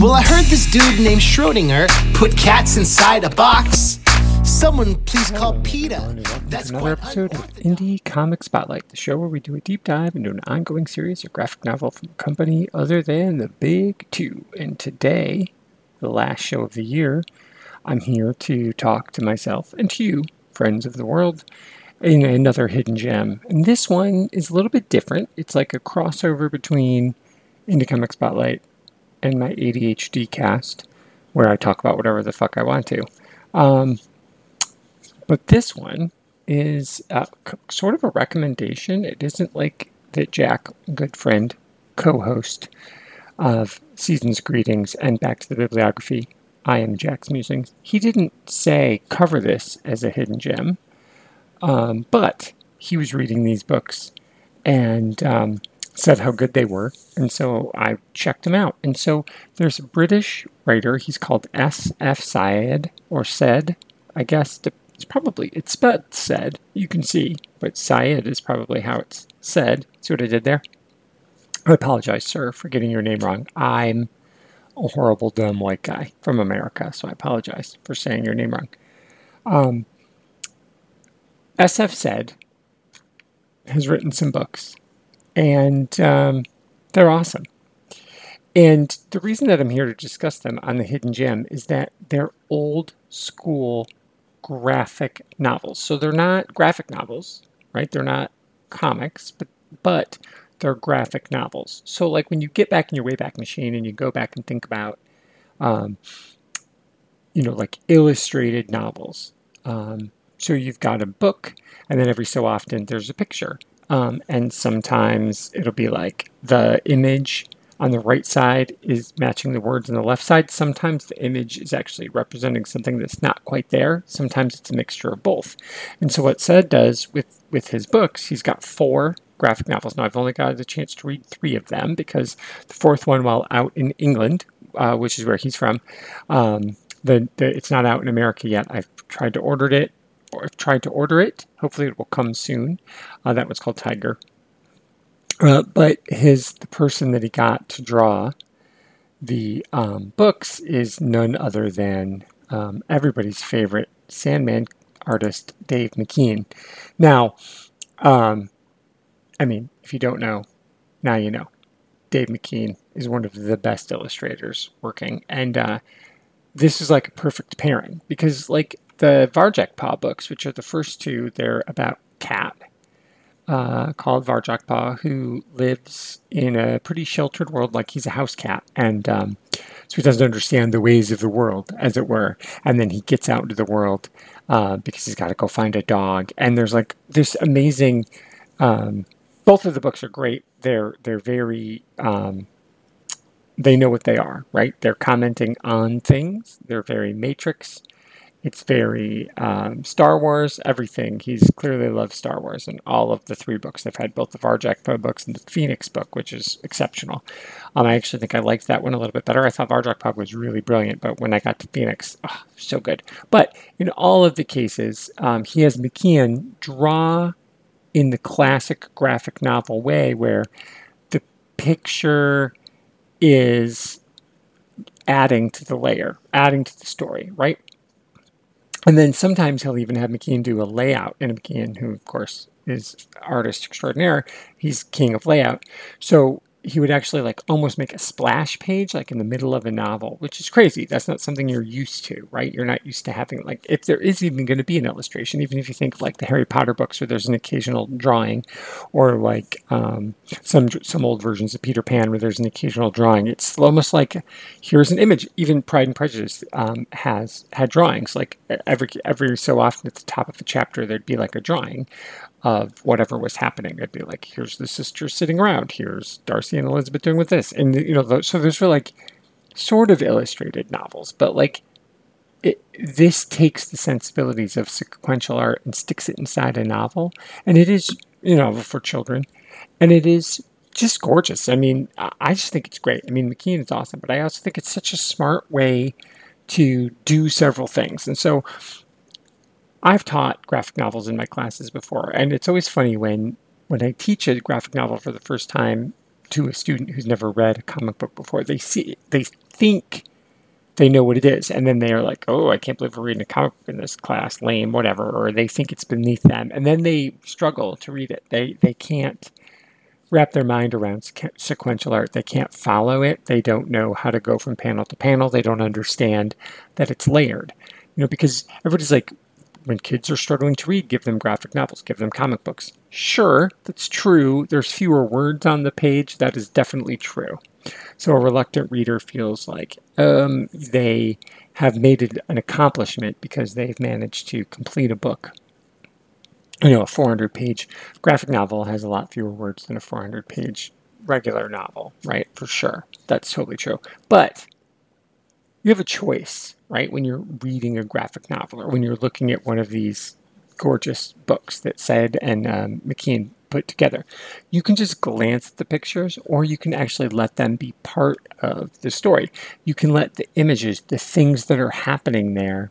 Well, I heard this dude named Schrodinger put cats inside a box. Someone please call PETA. That's another quite episode of. Indie Comic Spotlight, the show where we do a deep dive into an ongoing series or graphic novel from a company other than the big two. And today, the last show of the year, I'm here to talk to myself and to you, friends of the world, in another hidden gem. And this one is a little bit different. It's like a crossover between Indie Comic Spotlight and my ADHD cast, where I talk about whatever the fuck I want to. Um, but this one is uh, sort of a recommendation. It isn't like that Jack, good friend, co host of Seasons Greetings and Back to the Bibliography, I am Jack's Musings. He didn't say cover this as a hidden gem, um, but he was reading these books and um, said how good they were. And so I checked them out. And so there's a British writer, he's called S.F. Syed, or said, I guess it's probably it's spelled said. You can see, but Syed is probably how it's said. See what I did there? I apologize, sir, for getting your name wrong. I'm a horrible, dumb white guy from America, so I apologize for saying your name wrong. Um, SF Said has written some books, and um, they're awesome. And the reason that I'm here to discuss them on the Hidden Gem is that they're old school graphic novels. So they're not graphic novels, right? They're not comics, but but they're graphic novels. So like when you get back in your Wayback Machine and you go back and think about, um, you know, like illustrated novels. Um, so you've got a book, and then every so often there's a picture, um, and sometimes it'll be like the image on the right side is matching the words on the left side. Sometimes the image is actually representing something that's not quite there. Sometimes it's a mixture of both. And so what Said does with with his books, he's got four graphic novels. Now I've only got the chance to read three of them because the fourth one, while out in England, uh, which is where he's from, um, the, the it's not out in America yet. I've tried to order it, or I've tried to order it. Hopefully, it will come soon. Uh, that one's called Tiger. Uh, but his the person that he got to draw the um, books is none other than um, everybody's favorite Sandman artist, Dave McKean. Now, um, I mean, if you don't know, now you know. Dave McKean is one of the best illustrators working, and uh, this is like a perfect pairing because, like the Varjak Paw books, which are the first two, they're about Cat, uh, called Varjak Paw, who lives in a pretty sheltered world, like he's a house cat, and um, so he doesn't understand the ways of the world, as it were. And then he gets out into the world uh, because he's got to go find a dog. And there's like this amazing. Um, both of the books are great. They're they're very. Um, they know what they are, right? They're commenting on things. They're very Matrix. It's very um, Star Wars, everything. He's clearly loved Star Wars, and all of the three books. They've had both the Varjak Paw books and the Phoenix book, which is exceptional. Um, I actually think I liked that one a little bit better. I thought Varjak Paw was really brilliant, but when I got to Phoenix, oh, so good. But in all of the cases, um, he has McKean draw in the classic graphic novel way, where the picture is adding to the layer, adding to the story, right? And then sometimes he'll even have McKean do a layout, and McKean, who of course is artist extraordinaire, he's king of layout. So he would actually like almost make a splash page like in the middle of a novel, which is crazy. That's not something you're used to, right? You're not used to having like if there is even going to be an illustration, even if you think like the Harry Potter books where there's an occasional drawing, or like um, some some old versions of Peter Pan where there's an occasional drawing. It's almost like here's an image. Even Pride and Prejudice um, has had drawings. Like every every so often at the top of a chapter there'd be like a drawing of whatever was happening. It'd be like, here's the sisters sitting around. Here's Darcy and Elizabeth doing with this, and you know, so those were like sort of illustrated novels, but like it, this takes the sensibilities of sequential art and sticks it inside a novel, and it is you know for children, and it is just gorgeous. I mean, I just think it's great. I mean, McKean is awesome, but I also think it's such a smart way to do several things, and so I've taught graphic novels in my classes before, and it's always funny when when I teach a graphic novel for the first time to a student who's never read a comic book before. They see, they think they know what it is, and then they're like, "Oh, I can't believe we're reading a comic book in this class, lame, whatever," or they think it's beneath them, and then they struggle to read it. They they can't wrap their mind around sequential art. They can't follow it. They don't know how to go from panel to panel. They don't understand that it's layered. You know, because everybody's like, when kids are struggling to read, give them graphic novels, give them comic books. Sure, that's true. There's fewer words on the page. That is definitely true. So a reluctant reader feels like um, they have made it an accomplishment because they've managed to complete a book. You know, a 400 page graphic novel has a lot fewer words than a 400 page regular novel, right? For sure. That's totally true. But you have a choice right? When you're reading a graphic novel or when you're looking at one of these gorgeous books that Said and um, McKean put together. You can just glance at the pictures or you can actually let them be part of the story. You can let the images, the things that are happening there,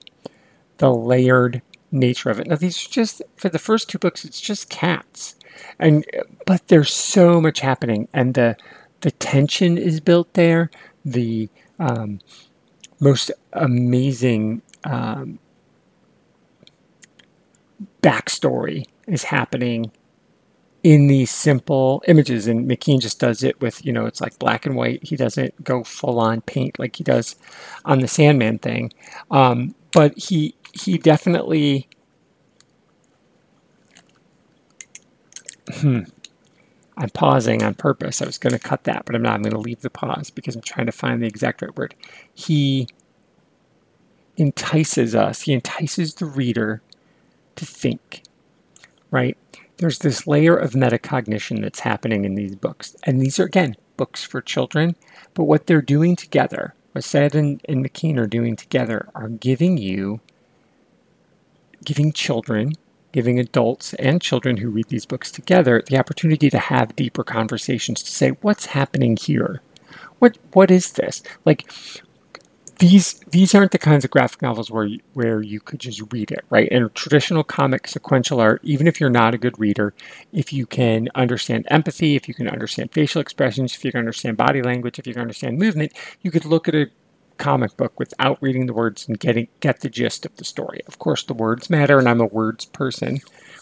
the layered nature of it. Now these are just for the first two books it's just cats. And but there's so much happening and the the tension is built there. The um, most amazing um, backstory is happening in these simple images. And McKean just does it with, you know, it's like black and white. He doesn't go full on paint like he does on the Sandman thing. Um, but he he definitely hmm, I'm pausing on purpose. I was going to cut that, but I'm not. I'm going to leave the pause because I'm trying to find the exact right word. He entices us, he entices the reader to think, right? There's this layer of metacognition that's happening in these books. And these are, again, books for children. But what they're doing together, what Said and, and McKean are doing together, are giving you, giving children giving adults and children who read these books together the opportunity to have deeper conversations to say what's happening here? What what is this? Like these these aren't the kinds of graphic novels where you, where you could just read it right? In traditional comic sequential art even if you're not a good reader if you can understand empathy if you can understand facial expressions if you can understand body language if you can understand movement you could look at a comic book without reading the words and getting get the gist of the story. Of course, the words matter, and I'm a words person,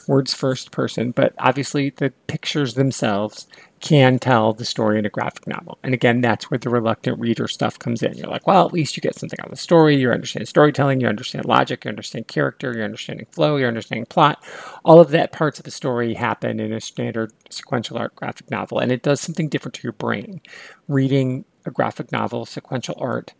words first person. But obviously, the pictures themselves can tell the story in a graphic novel. And again, that's where the reluctant reader stuff comes in. You're like, well, at least you get something out of the story. You understand storytelling. You understand logic. You understand character. You're understanding flow. You're understanding plot. All of that parts of the story happen in a standard sequential art graphic novel, and it does something different to your brain. Reading a graphic novel, sequential art,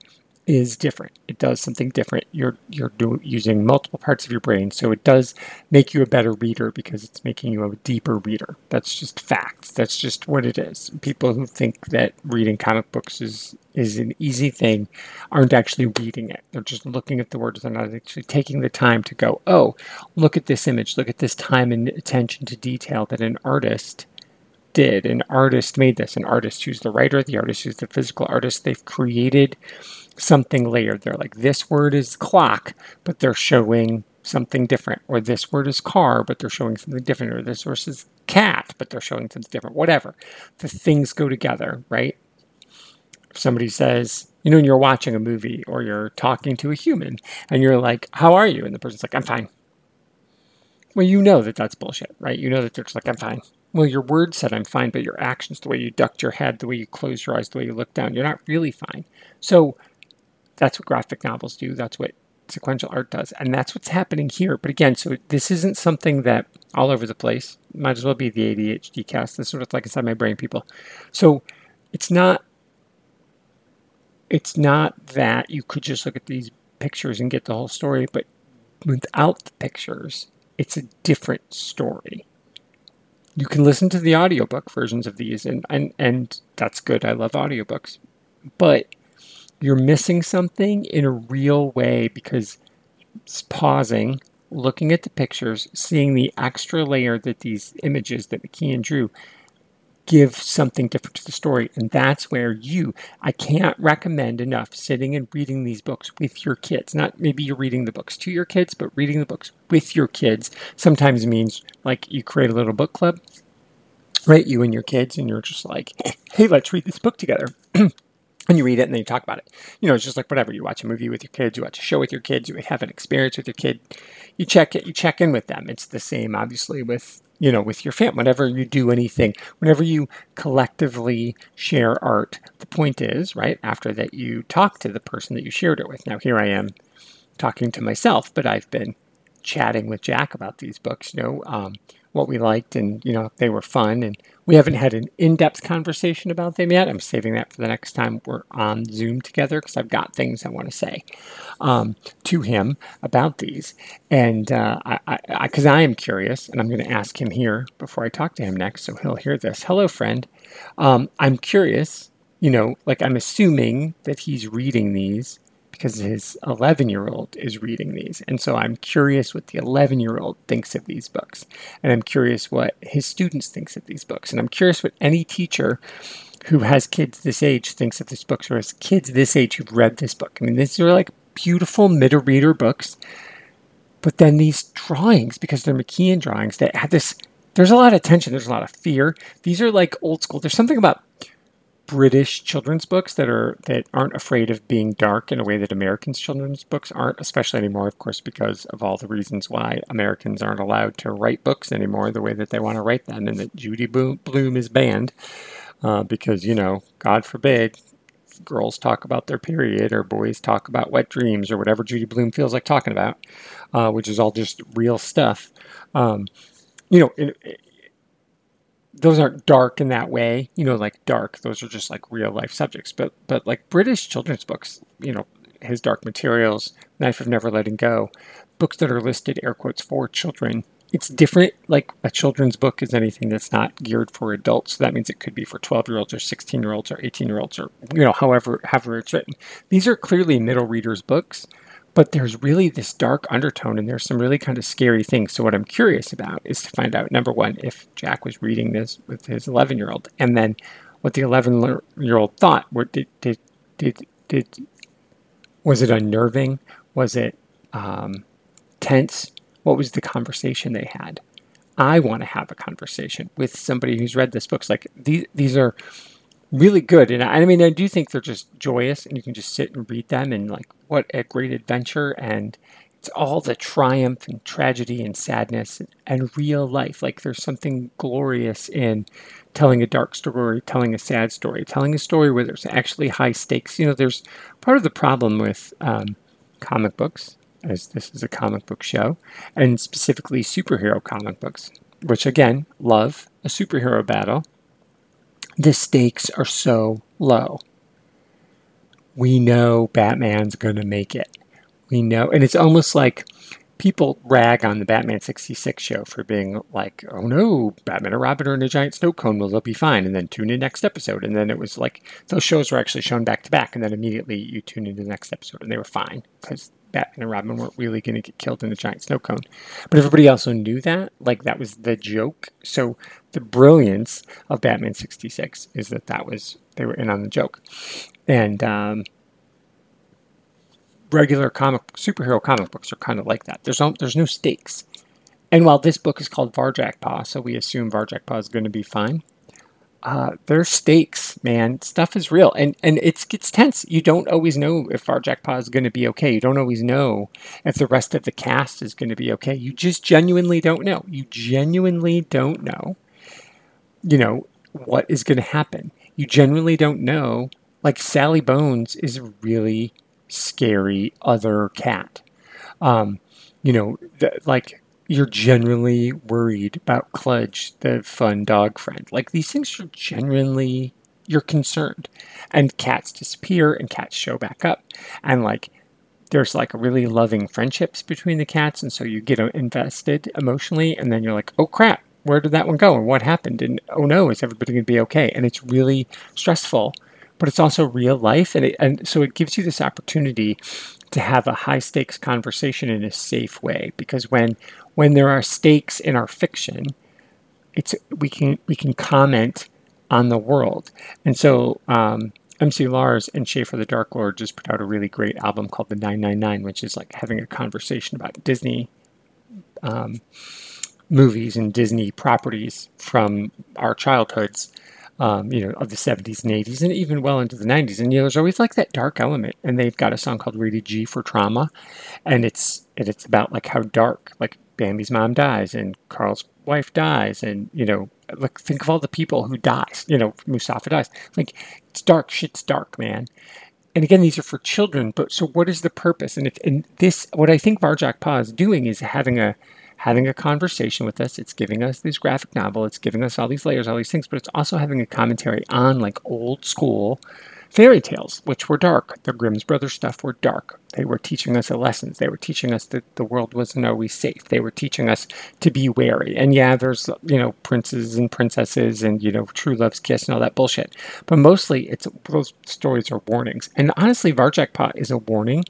is different. It does something different. You're you're do, using multiple parts of your brain, so it does make you a better reader because it's making you a deeper reader. That's just facts. That's just what it is. People who think that reading comic books is is an easy thing aren't actually reading it. They're just looking at the words. They're not actually taking the time to go, oh, look at this image. Look at this time and attention to detail that an artist did. An artist made this. An artist who's the writer, the artist who's the physical artist. They've created something layered. They're like, this word is clock, but they're showing something different. Or this word is car, but they're showing something different. Or this word is cat, but they're showing something different. Whatever. The things go together, right? If somebody says, you know, when you're watching a movie or you're talking to a human and you're like, how are you? And the person's like, I'm fine. Well, you know that that's bullshit, right? You know that they're just like, I'm fine. Well, your words said I'm fine, but your actions, the way you ducked your head, the way you close your eyes, the way you look down, you're not really fine. So that's what graphic novels do. That's what sequential art does. And that's what's happening here. But again, so this isn't something that all over the place. Might as well be the ADHD cast. This sort of like inside my brain people. So it's not it's not that you could just look at these pictures and get the whole story, but without the pictures, it's a different story. You can listen to the audiobook versions of these and and, and that's good. I love audiobooks. But you're missing something in a real way because pausing, looking at the pictures, seeing the extra layer that these images that McKean drew give something different to the story. And that's where you, I can't recommend enough sitting and reading these books with your kids. Not maybe you're reading the books to your kids, but reading the books with your kids sometimes means like you create a little book club right? You and your kids, and you're just like, hey, let's read this book together. and you read it and then you talk about it. You know, it's just like whatever. You watch a movie with your kids, you watch a show with your kids, you have an experience with your kid. You check it, you check in with them. It's the same, obviously, with you know, with your family. Whenever you do anything, whenever you collectively share art, the point is, right, after that you talk to the person that you shared it with. Now, here I am talking to myself, but I've been chatting with Jack about these books, you know, um, what we liked, and, you know, they were fun. And we haven't had an in depth conversation about them yet. I'm saving that for the next time we're on Zoom together because I've got things I want to say um, to him about these. And uh, I, because I, I, I, am curious, and I'm going to ask him here before I talk to him next, so he'll hear this. Hello, friend. Um, I'm curious, you know, like I'm assuming that he's reading these because his 11 year old is reading these. And so I'm curious what the 11 year old thinks of these books. And I'm curious what his students thinks of these books. And I'm curious what any teacher who has kids this age thinks of these books or has kids this age who've read this book. I mean, these are like beautiful middle reader books. But then these drawings, because they're McKean drawings, that have this, there's a lot of tension, there's a lot of fear. These are like old school. There's something about British children's books that are that aren't afraid of being dark in a way that Americans' children's books aren't, especially anymore, of course, because of all the reasons why Americans aren't allowed to write books anymore the way that they want to write them, and that Judy Blume is banned uh, because you know, God forbid, girls talk about their period or boys talk about wet dreams or whatever Judy Blume feels like talking about, uh, which is all just real stuff. Um, you know, those aren't dark in that way, you know, like dark. Those are just like real life subjects. But but like British children's books, you know, his Dark Materials, Knife of Never Letting Go, books that are listed air quotes for children. It's different. Like a children's book is anything that's not geared for adults. So that means it could be for 12 year olds or 16 year olds or 18 year olds or you know however however it's written. These are clearly middle readers books but there's really this dark undertone and there's some really kind of scary things. So, what I'm curious about is to find out number one, if Jack was reading this with his 11 year old, and then what the 11 year old thought. What did, did, did, did, was it unnerving? Was it um, tense? What was the conversation they had? I want to have a conversation with somebody who's read this book. It's Like these, these are really good. And I, I mean, I do think they're just joyous, and you can just sit and read them, and like, what a great adventure! And it's all the triumph and tragedy and sadness and, real life. Like, there's something glorious in telling a dark story, telling a sad story, telling a story where there's actually high stakes. You know, there's part of the problem with um, comic books, as this is a comic book show, and specifically superhero comic books, which again, love a superhero battle the stakes are so low. We know Batman's going to make it. We know, and it's almost like people rag on the Batman 66 show for being like, oh no, Batman and Robin are in a giant snow cone, well, they'll be fine. And then tune in next episode. And then it was like, those shows were actually shown back to back. And then immediately you tune into the next episode and they were fine because Batman and Robin weren't really going to get killed in a giant snow cone. But everybody also knew that. Like, that was the joke. So the brilliance of Batman 66 is that that was, they were in on the joke. And, um, regular comic superhero comic books are kind of like that. There's no, there's no stakes. And while this book is called Varjak Paw, so we assume Varjak Paw is going to be fine, uh, there's stakes, man. Stuff is real, and and it's gets tense. You don't always know if Varjak Paw is going to be okay. You don't always know if the rest of the cast is going to be okay. You just genuinely don't know. You genuinely don't know. You know what is going to happen. You genuinely don't know. Like Sally Bones is a really scary other cat. Um, you know, like you're generally worried about Cludge, the fun dog friend. Like these things are genuinely you're concerned. And cats disappear and cats show back up. And like there's like a really loving friendships between the cats and so you get invested emotionally and then you're like, "Oh crap, where did that one go and what happened?" And oh no, is everybody going to be okay? And it's really stressful, but it's also real life and it, and so it gives you this opportunity to have a high stakes conversation in a safe way because when when there are stakes in our fiction, it's we can we can comment on the world. And so um, MC Lars and Schaefer the Dark Lord just put out a really great album called The 999, which is like having a conversation about Disney um, movies and Disney properties from our childhoods, um, you know, of the 70s and 80s, and even well into the 90s. And you know, there's always like that dark element. And they've got a song called Rated G for Trauma, and it's and it's about like how dark, like Bambi's mom dies and Carl's wife dies, and you know, look think of all the people who dies. You know, Mustafa dies. Like it's dark. Shit's dark, man and again, these are for children. But so, what is the purpose? And if and this, what I think Varjak Paw is doing is having a having a conversation with us. It's giving us this graphic novel. It's giving us all these layers, all these things. But it's also having a commentary on like old school fairy tales, which were dark. The Grimm's Brothers stuff were dark. They were teaching us the lessons. They were teaching us that the world wasn't always safe. They were teaching us to be wary. And yeah, there's you know princes and princesses and you know true love's kiss and all that bullshit. But mostly, it's those stories are warnings. And honestly, Varjak Paw is a warning,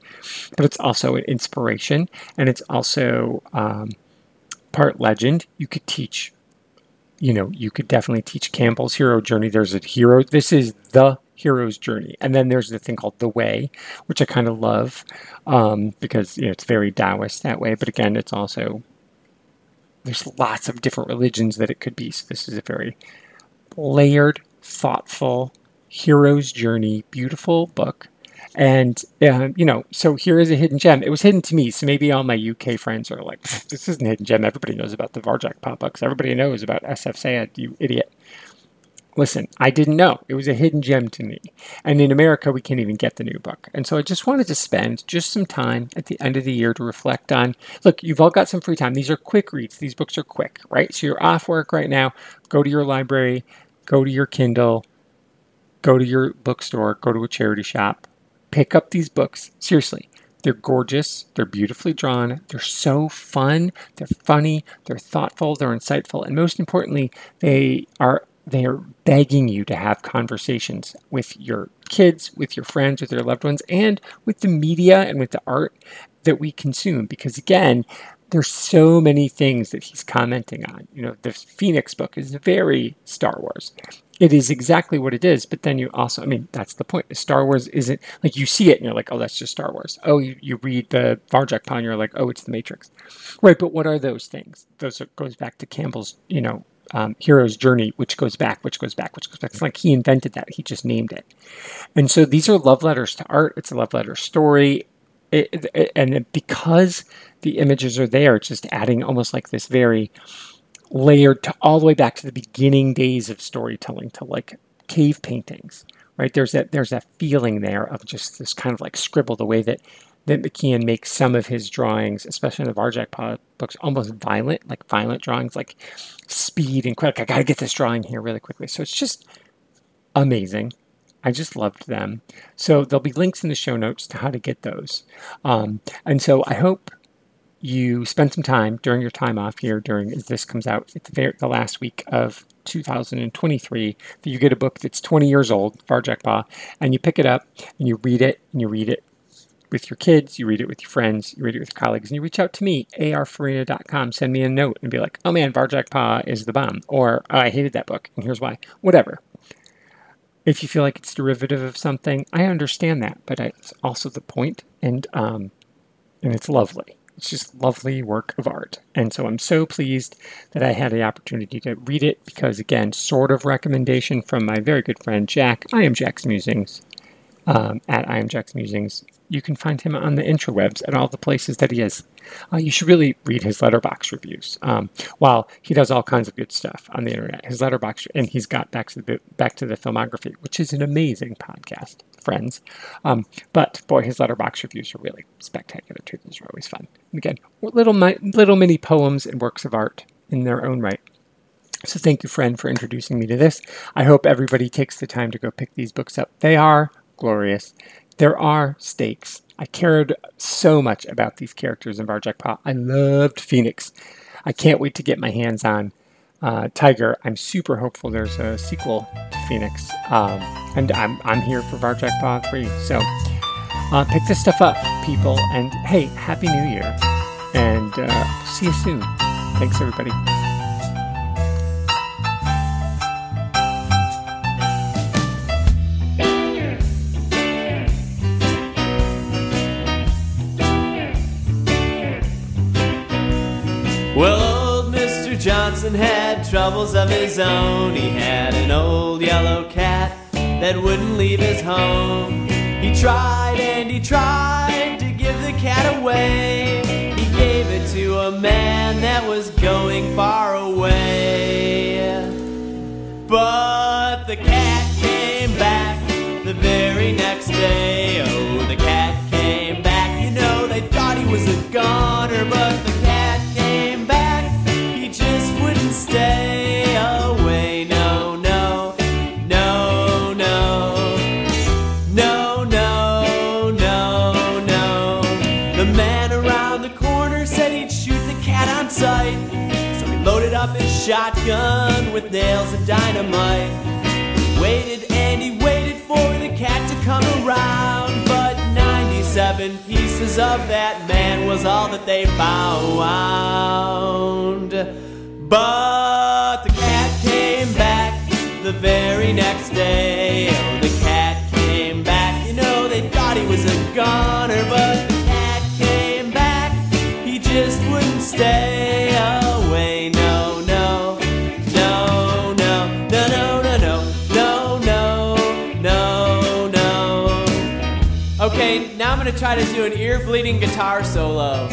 but it's also an inspiration, and it's also um, part legend. You could teach you know, you could definitely teach Campbell's hero journey. There's a hero. This is the hero's journey. And then there's the thing called the way, which I kind of love um, because you know, it's very Taoist that way. But again, it's also there's lots of different religions that it could be. So this is a very layered, thoughtful hero's journey, beautiful book. And uh, you know, so here is a hidden gem. It was hidden to me, so maybe all my UK friends are like, "This isn't a hidden gem. Everybody knows about the Varjak pop ups. Everybody knows about SF Sayed, you idiot." Listen, I didn't know. It was a hidden gem to me. And in America, we can't even get the new book. And so I just wanted to spend just some time at the end of the year to reflect on look, you've all got some free time. These are quick reads. These books are quick, right? So you're off work right now. Go to your library, go to your Kindle, go to your bookstore, go to a charity shop, pick up these books. Seriously. They're gorgeous, they're beautifully drawn, they're so fun, they're funny, they're thoughtful, they're insightful, and most importantly, they are they are begging you to have conversations with your kids, with your friends, with your loved ones, and with the media and with the art that we consume. Because again, there's so many things that he's commenting on. You know, the Phoenix book is very Star Wars. It is exactly what it is, but then you also, I mean, that's the point. Star Wars isn't like you see it and you're like, oh, that's just Star Wars. Oh, you, you read the Varjak Paw and you're like, oh, it's the Matrix. Right, but what are those things? Those are, goes back to Campbell's, you know, um, hero's journey, which goes back, which goes back, which goes back. It's like he invented that. He just named it. And so these are love letters to art. It's a love letter story. It, it, and because the images are there, it's just adding almost like this very layered to all the way back to the beginning days of storytelling to like cave paintings, right? There's that there's that feeling there of just this kind of like scribble, the way that that McKean makes some of his drawings, especially in the Varjak books, almost violent, like violent drawings, like speed and quick. I got to get this drawing here really quickly. So it's just amazing. I just loved them. So there'll be links in the show notes to how to get those. Um, and so I hope you spend some time during your time off here during as this comes out at the, the last week of 2023 that you get a book that's 20 years old, Varjak Paw, and you pick it up and you read it and you read it with your kids, you read it with your friends, you read it with your colleagues, and you reach out to me, arfarina.com, send me a note and be like, oh man, Varjak Paw is the bomb, or oh, I hated that book, and here's why. Whatever. If you feel like it's derivative of something, I understand that, but it's also the point, and um, and it's lovely. It's just lovely work of art. And so I'm so pleased that I had the opportunity to read it because, again, sort of recommendation from my very good friend Jack. I am Jack's Musings um, at I am Jack's Musings you can find him on the interwebs at all the places that he is. Uh, you should really read his Letterboxd reviews. Um, while he does all kinds of good stuff on the internet, his Letterboxd and he's got back to the back to the filmography, which is an amazing podcast, friends. Um, but boy, his Letterboxd reviews are really spectacular too. Those are always fun. And again, little little mini poems and works of art in their own right. So thank you, friend, for introducing me to this. I hope everybody takes the time to go pick these books up. They are glorious there are stakes. I cared so much about these characters in Varjak Paw. I loved Phoenix. I can't wait to get my hands on uh, Tiger. I'm super hopeful there's a sequel to Phoenix. Um, and I'm, I'm here for Varjak Paw 3. So uh, pick this stuff up, people. And hey, Happy New Year. And uh, see you soon. Thanks, everybody. Well, old Mr. Johnson had troubles of his own. He had an old yellow cat that wouldn't leave his home. He tried and he tried to give the cat away. He gave it to a man that was going far away. But the cat came back the very next day. That man was all that they found. But the cat came back the very next day. Gonna try to do an ear bleeding guitar solo.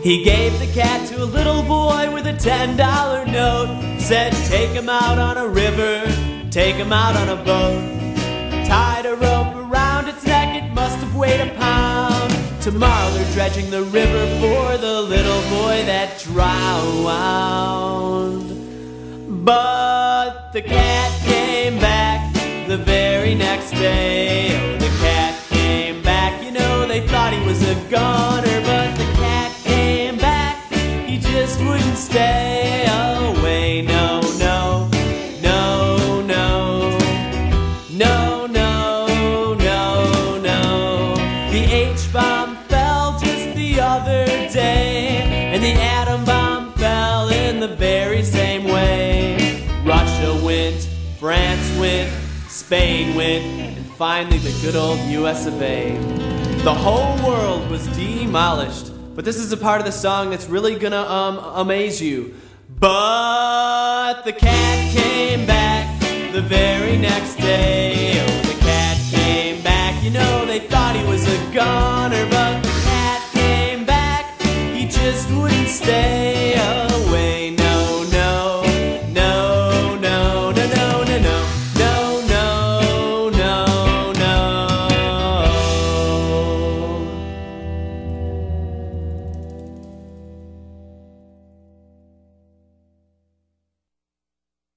He gave the cat to a little boy with a ten dollar note. Said, take him out on a river, take him out on a boat. Weighed a pound. Tomorrow they're dredging the river for the little boy that drowned. But the cat came back the very next day. Oh, the cat came back. You know, they thought he was a goner, but the cat came back. He just wouldn't stay France went, Spain went, and finally the good old US of A. The whole world was demolished. But this is a part of the song that's really gonna um amaze you. But the cat came back the very next day. Oh, the cat came back. You know they thought he was a goner, but the cat came back. He just wouldn't stay